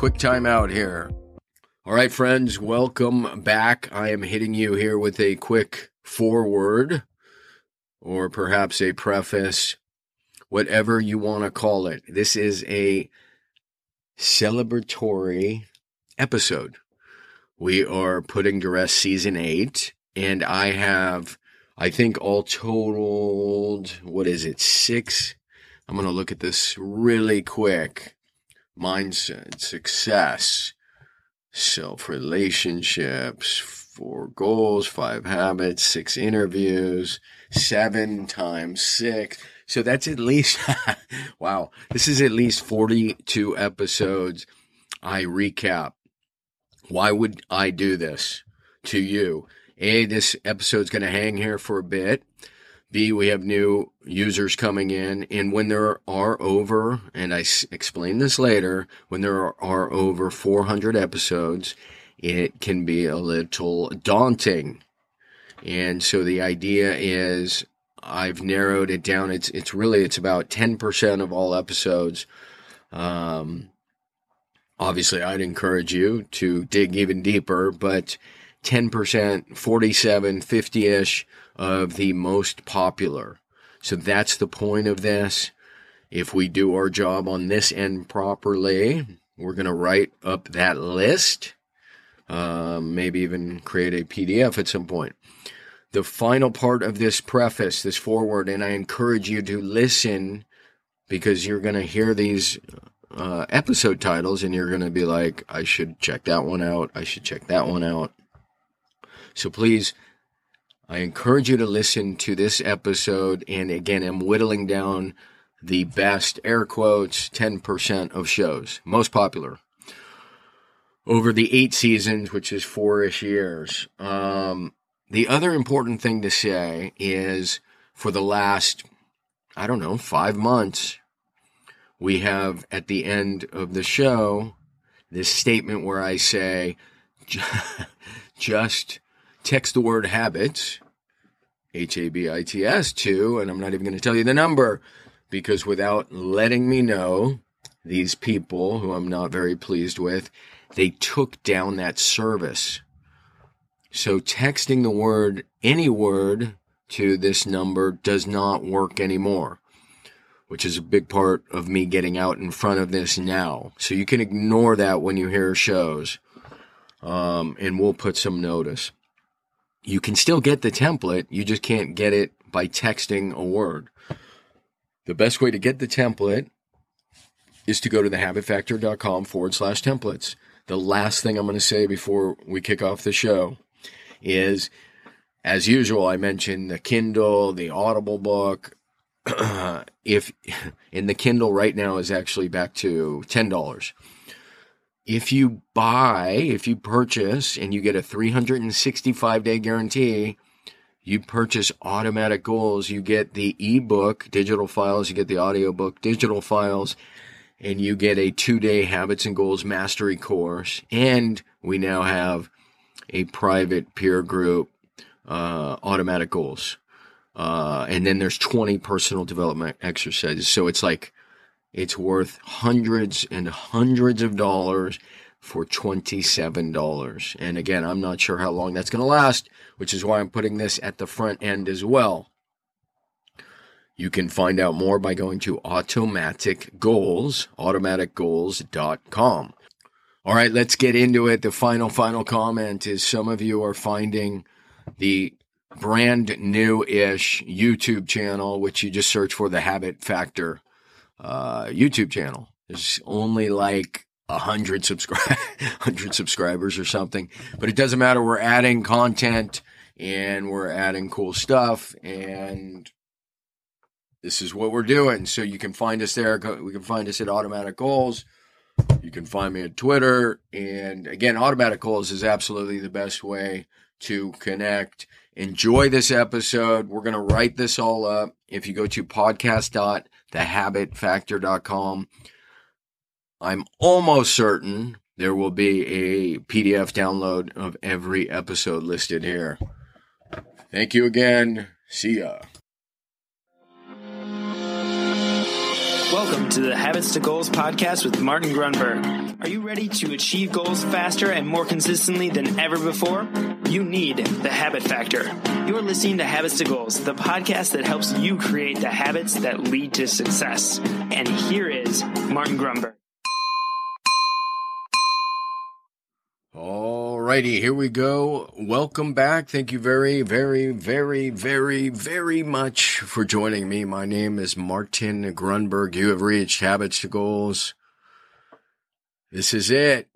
quick time out here. All right, friends, welcome back. I am hitting you here with a quick foreword or perhaps a preface, whatever you want to call it. This is a celebratory episode. We are putting to rest season eight, and I have, I think, all totaled, what is it, six? I'm going to look at this really quick. Mindset, success, self relationships, four goals, five habits, six interviews, seven times six. So that's at least, wow, this is at least 42 episodes. I recap. Why would I do this to you? A, this episode's going to hang here for a bit. B, we have new users coming in. And when there are over, and I s- explain this later, when there are, over 400 episodes, it can be a little daunting. And so the idea is I've narrowed it down. It's, it's really, it's about 10% of all episodes. Um, obviously I'd encourage you to dig even deeper, but 10%, 47, 50-ish of the most popular. So that's the point of this. If we do our job on this end properly, we're going to write up that list. Um, maybe even create a PDF at some point. The final part of this preface, this foreword, and I encourage you to listen because you're going to hear these uh, episode titles and you're going to be like, I should check that one out. I should check that one out. So please, I encourage you to listen to this episode. And again, I'm whittling down the best air quotes 10% of shows, most popular over the eight seasons, which is four ish years. Um, the other important thing to say is for the last, I don't know, five months, we have at the end of the show this statement where I say, just text the word habits, H A B I T S, to, and I'm not even going to tell you the number because without letting me know, these people who I'm not very pleased with, they took down that service. So texting the word, any word, to this number does not work anymore, which is a big part of me getting out in front of this now. So you can ignore that when you hear shows, um, and we'll put some notice. You can still get the template, you just can't get it by texting a word. The best way to get the template is to go to thehabitfactor.com forward slash templates. The last thing I'm going to say before we kick off the show is as usual, I mentioned the Kindle, the Audible book. if in the Kindle right now is actually back to ten dollars. If you buy, if you purchase, and you get a 365 day guarantee, you purchase automatic goals. You get the ebook, digital files. You get the audiobook, digital files, and you get a two day habits and goals mastery course. And we now have a private peer group uh, automatic goals. Uh, and then there's 20 personal development exercises. So it's like, it's worth hundreds and hundreds of dollars for $27. And again, I'm not sure how long that's going to last, which is why I'm putting this at the front end as well. You can find out more by going to automatic goals, automaticgoals.com. All right, let's get into it. The final, final comment is some of you are finding the brand new ish YouTube channel, which you just search for the Habit Factor uh, YouTube channel. There's only like a hundred subscribe, hundred subscribers or something, but it doesn't matter. We're adding content and we're adding cool stuff, and this is what we're doing. So you can find us there. We can find us at Automatic Goals. You can find me at Twitter. And again, Automatic Goals is absolutely the best way to connect. Enjoy this episode. We're going to write this all up. If you go to podcast.thehabitfactor.com, I'm almost certain there will be a PDF download of every episode listed here. Thank you again. See ya. Welcome to the Habits to Goals podcast with Martin Grunberg. Are you ready to achieve goals faster and more consistently than ever before? You need the Habit Factor. You're listening to Habits to Goals, the podcast that helps you create the habits that lead to success. And here is Martin Grunberg. Alrighty, here we go. Welcome back. Thank you very, very, very, very, very much for joining me. My name is Martin Grunberg. You have reached Habits to Goals. This is it.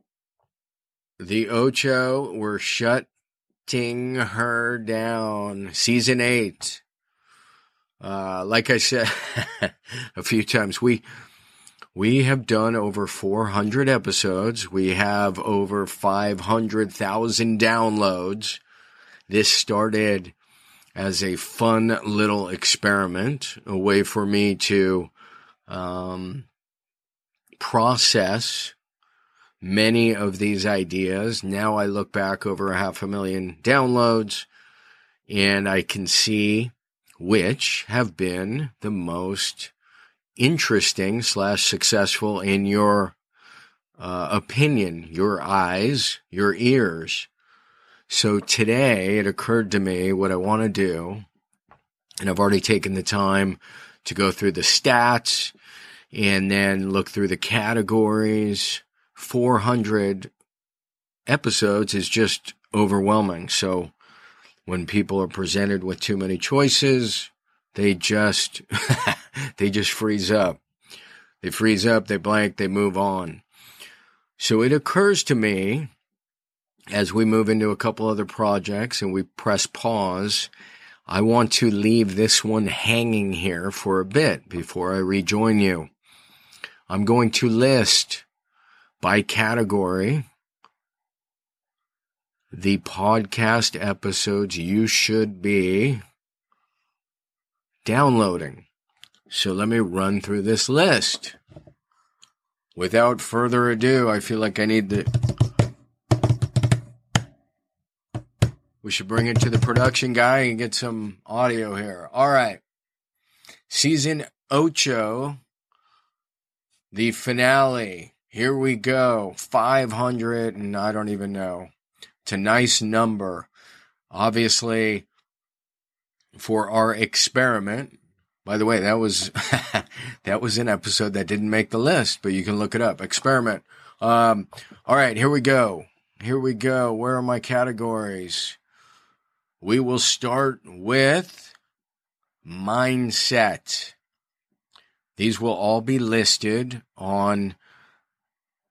The Ocho, we're shutting her down. Season eight. Uh, like I said a few times, we, we have done over 400 episodes. We have over 500,000 downloads. This started as a fun little experiment, a way for me to um, process many of these ideas. Now I look back over a half a million downloads and I can see which have been the most interesting slash successful in your uh, opinion, your eyes, your ears. So today it occurred to me what I want to do, and I've already taken the time to go through the stats and then look through the categories. 400 episodes is just overwhelming. So when people are presented with too many choices, they just they just freeze up. They freeze up, they blank, they move on. So it occurs to me as we move into a couple other projects and we press pause, I want to leave this one hanging here for a bit before I rejoin you. I'm going to list by category the podcast episodes you should be downloading. So let me run through this list. Without further ado, I feel like I need the. We should bring it to the production guy and get some audio here. All right. Season Ocho, the finale. Here we go. 500, and I don't even know. It's a nice number. Obviously, for our experiment. By the way, that was that was an episode that didn't make the list, but you can look it up. Experiment. Um, all right, here we go. Here we go. Where are my categories? We will start with mindset. These will all be listed on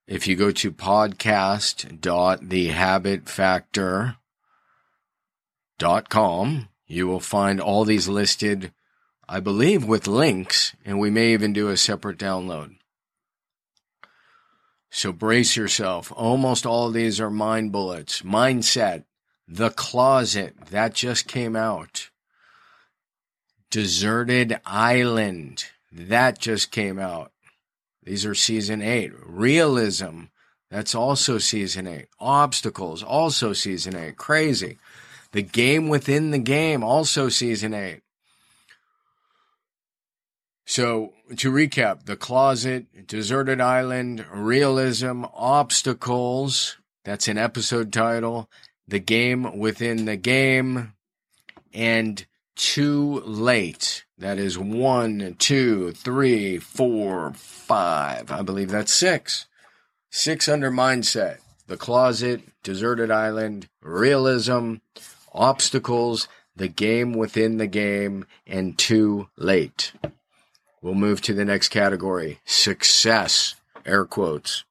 if you go to podcast.thehabitfactor.com you will find all these listed, I believe, with links, and we may even do a separate download. So brace yourself. Almost all of these are mind bullets. Mindset, The Closet, that just came out. Deserted Island, that just came out. These are season eight. Realism, that's also season eight. Obstacles, also season eight. Crazy. The Game Within the Game, also season eight. So to recap, The Closet, Deserted Island, Realism, Obstacles, that's an episode title, The Game Within the Game, and Too Late. That is one, two, three, four, five. I believe that's six. Six under mindset. The Closet, Deserted Island, Realism, obstacles, the game within the game, and too late. We'll move to the next category success, air quotes.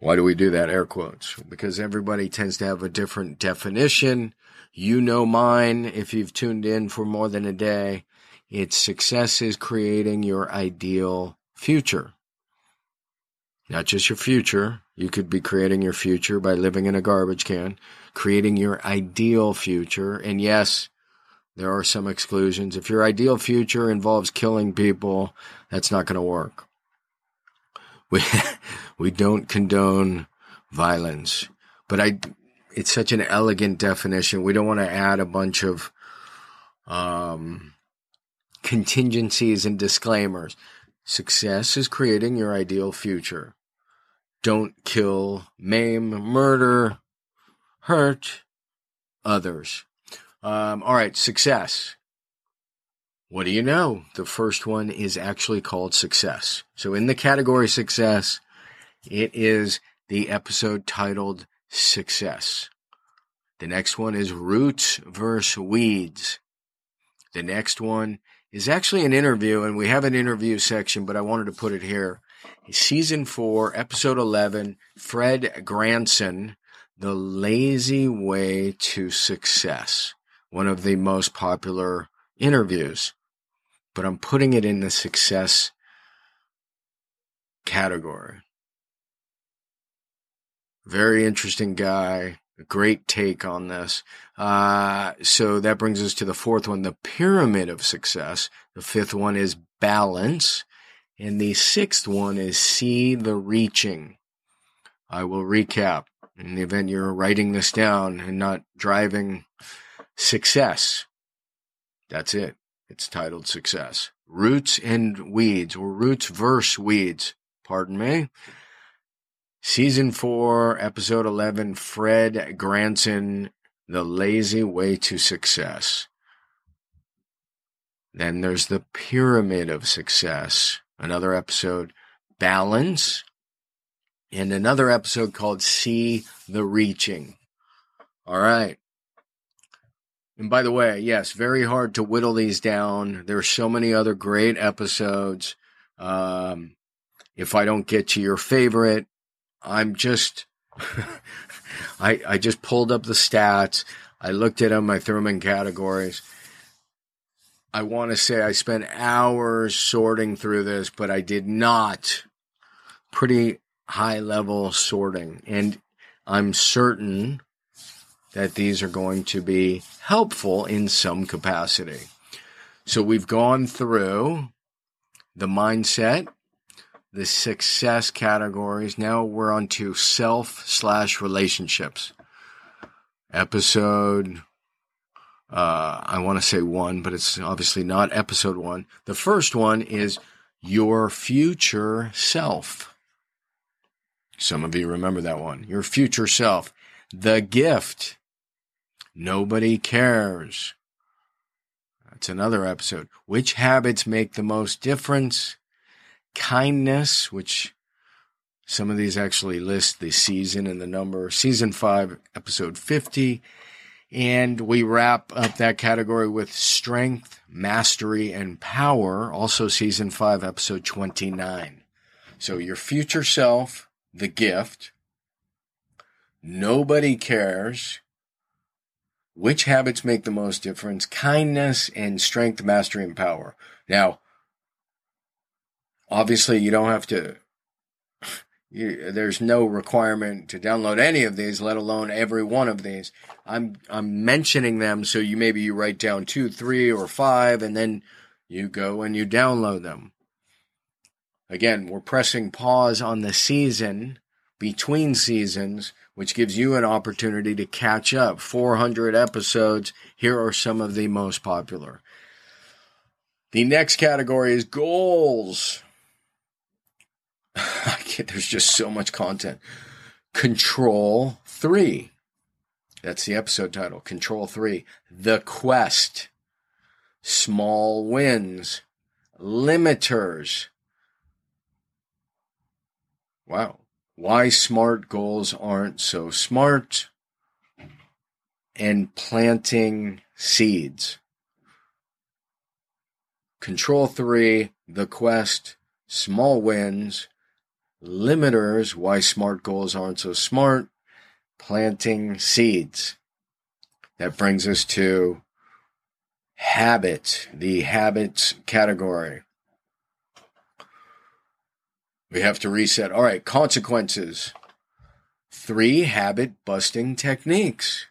Why do we do that, air quotes? Because everybody tends to have a different definition. You know mine if you've tuned in for more than a day. It's success is creating your ideal future. Not just your future. You could be creating your future by living in a garbage can creating your ideal future. And yes, there are some exclusions. If your ideal future involves killing people, that's not going to work. We, we don't condone violence, but I, it's such an elegant definition. We don't want to add a bunch of, um, contingencies and disclaimers. Success is creating your ideal future. Don't kill, maim, murder, hurt others. Um, all right, success. What do you know? The first one is actually called success. So in the category success, it is the episode titled Success. The next one is Roots versus Weeds. The next one is actually an interview, and we have an interview section, but I wanted to put it here. Season 4, Episode 11, Fred Gratzon, The Lazy Way to Success. One of the most popular interviews. But I'm putting it in the success category. Very interesting guy. Great take on this. Uh, so that brings us to the fourth one, the pyramid of success. The fifth one is balance. And the sixth one is see the reaching. I will recap in the event you're writing this down and not driving success. That's it. It's titled success. Roots and weeds or roots versus weeds. Pardon me. Season 4, Episode 11 Fred Gratzon, The Lazy Way to Success. Then there's the Pyramid of Success, another episode, Balance, and another episode called See the Reaching. All right. And by the way, yes, very hard to whittle these down. There are so many other great episodes. Um, if I don't get to your favorite, I'm just, I, I just pulled up the stats. I looked at them. I threw them in categories. I want to say I spent hours sorting through this, but I did not. Pretty high level sorting. And I'm certain that these are going to be helpful in some capacity. So we've gone through the mindset, the success categories. Now we're on to self slash relationships. Episode, uh, I want to say one, but it's obviously not episode one. The first one is your future self. Some of you remember that one. Your future self. The gift. Nobody cares. That's another episode. Which habits make the most difference? kindness, which some of these actually list the season and the number. Season 5, episode 50. And we wrap up that category with strength, mastery, and power. Also, season 5, episode 29. So, your future self, the gift. Nobody cares. Which habits make the most difference? Kindness and strength, mastery, and power. Now, obviously you don't have to you, there's no requirement to download any of these, let alone every one of these. I'm I'm mentioning them so you maybe you write down two, three, or five, and then you go and you download them. Again, we're pressing pause on the season between seasons, which gives you an opportunity to catch up. 400 episodes. Here are some of the most popular. The next category is goals. there's just so much content. Control 3. That's the episode title. Control 3. The Quest. Small Wins. Limiters. Wow. Why smart goals aren't so smart. And planting seeds. Control 3. The Quest. Small Wins limiters, why smart goals aren't so smart, planting seeds. That brings us to habit, the habits category. We have to reset. All right, consequences. Three habit busting techniques.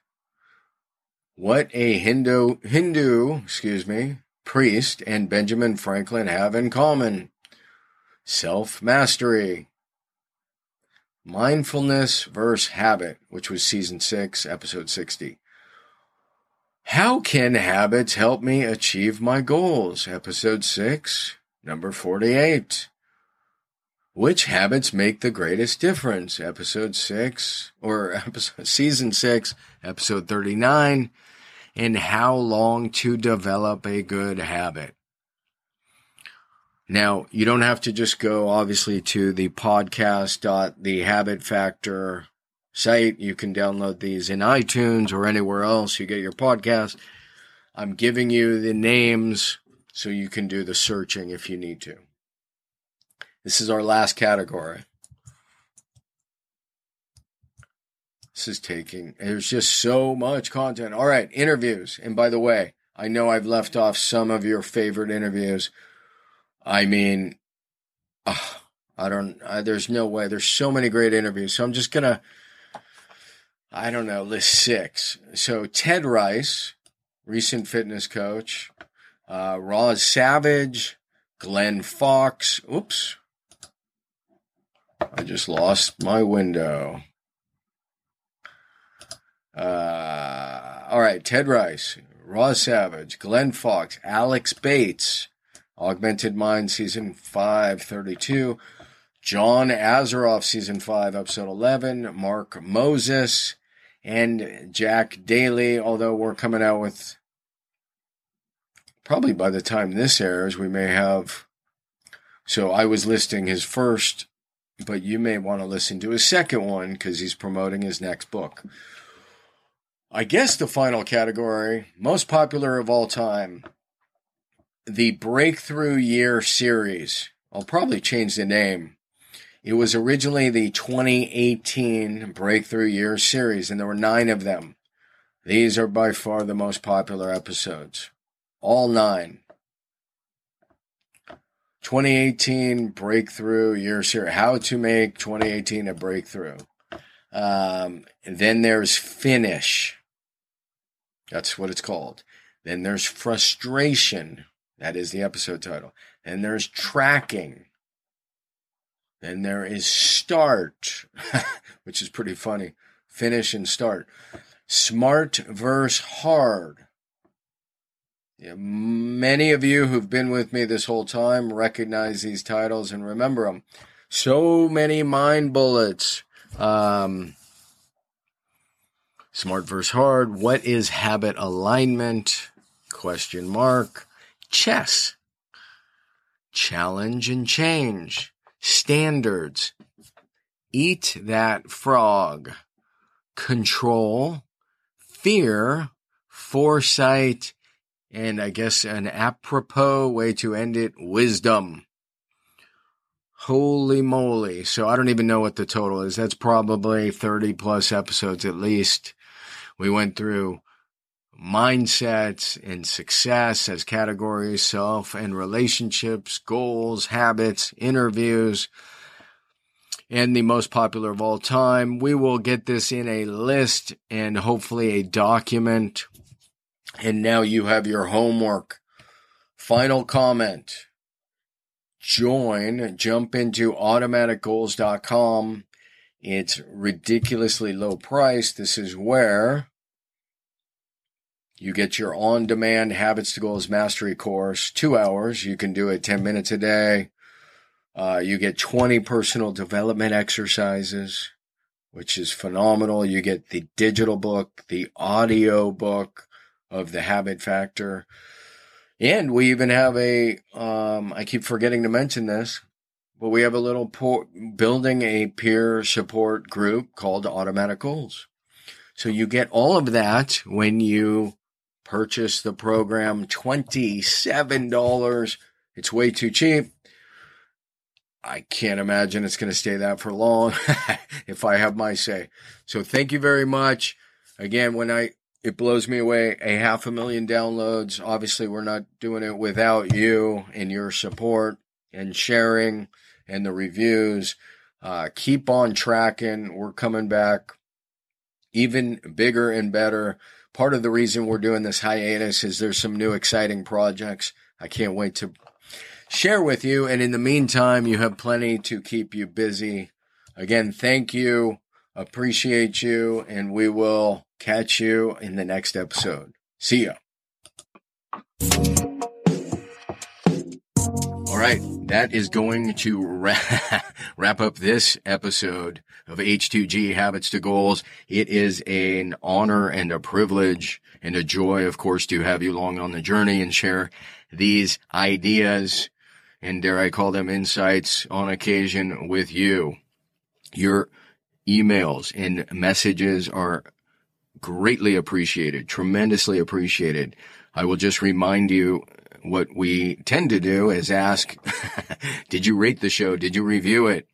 What a Hindu Hindu, excuse me, priest and Benjamin Franklin have in common. Self mastery. Mindfulness versus Habit, which was season six, episode 60. How can habits help me achieve my goals? Episode six, number 48. Which habits make the greatest difference? Episode 6 or episode season 6, episode 39 and how long to develop a good habit. Now, you don't have to just go obviously to the podcast.thehabitfactor site. You can download these in iTunes or anywhere else you get your podcast. I'm giving you the names so you can do the searching if you need to. This is our last category. This is taking, there's just so much content. All right, interviews. And by the way, I know I've left off some of your favorite interviews. I mean, uh, I don't, uh, there's no way. There's so many great interviews. So I'm just to, I don't know, list six. So Ted Rice, recent fitness coach, uh, Roz Savage, Glenn Fox. Oops. I just lost my window. Uh, all right, Ted Rice, Roz Savage, Glenn Fox, Alex Bates, Augmented Mind season 5, 32, John Assaraf season 5, episode 11, Mark Moses, and Jack Daly, although we're coming out with probably by the time this airs, we may have. So I was listing his first, but you may want to listen to his second one because he's promoting his next book. I guess the final category, most popular of all time, the Breakthrough Year series. I'll probably change the name. It was originally the 2018 Breakthrough Year series, and there were nine of them. These are by far the most popular episodes. All nine. 2018 Breakthrough Year series. How to make 2018 a breakthrough. Um, then there's Finish. That's what it's called. Then there's frustration. That is the episode title. And there's tracking. Then there is start, which is pretty funny. Finish and start. Smart versus hard. Yeah, many of you who've been with me this whole time recognize these titles and remember them. So many mind bullets. Um, Smart versus hard. What is habit alignment? Question mark. Chess. Challenge and change. Standards. Eat that frog. Control. Fear. Foresight. And I guess an apropos way to end it. Wisdom. Holy moly. So I don't even know what the total is. That's probably 30 plus episodes at least. We went through mindsets and success as categories, self and relationships, goals, habits, interviews, and the most popular of all time. We will get this in a list and hopefully a document. And now you have your homework. Final comment. Join, jump into automaticgoals.com it's ridiculously low price. This is where you get your on demand habits to goals mastery course, two hours. You can do it 10 minutes a day. Uh, you get 20 personal development exercises, which is phenomenal. You get the digital book, the audio book of the habit factor. And we even have a. Um, I keep forgetting to mention this. But we have a little po- building a peer support group called Automatic Goals. So you get all of that when you purchase the program $27. It's way too cheap. I can't imagine it's going to stay that for long if I have my say. So thank you very much. Again, when I, it blows me away, a half a million downloads. Obviously, we're not doing it without you and your support and sharing and the reviews. Uh, keep on tracking. We're coming back even bigger and better. Part of the reason we're doing this hiatus is there's some new exciting projects. I can't wait to share with you. And in the meantime, you have plenty to keep you busy. Again, thank you. Appreciate you. And we will catch you in the next episode. See ya. All right, that is going to wrap, wrap up this episode of H2G Habits to Goals. It is an honor and a privilege and a joy, of course, to have you along on the journey and share these ideas and dare I call them insights on occasion with you. Your emails and messages are greatly appreciated, tremendously appreciated. I will just remind you what we tend to do is ask, did you rate the show? Did you review it?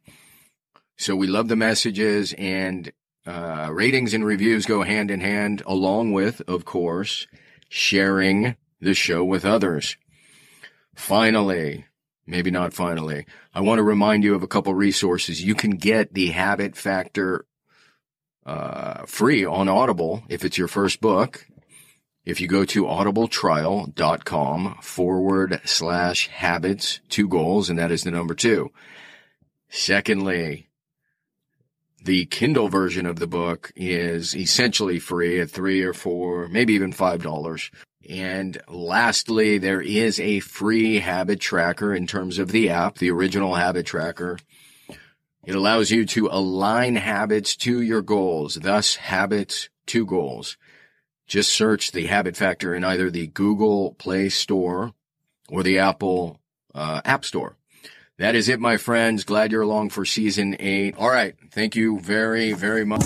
So we love the messages and uh, ratings and reviews go hand in hand along with, of course, sharing the show with others. Finally, maybe not finally, I want to remind you of a couple resources. You can get the habit factor uh, free on Audible if it's your first book. If you go to audibletrial.com forward slash habits two goals, and that is the number two. Secondly, the Kindle version of the book is essentially free at three or four, maybe even five dollars. And lastly, there is a free habit tracker in terms of the app, the original habit tracker. It allows you to align habits to your goals, thus habits to goals. Just search the habit factor in either the Google Play Store or the Apple uh, App Store. That is it, my friends. Glad you're along for season eight. All right. Thank you very, very much.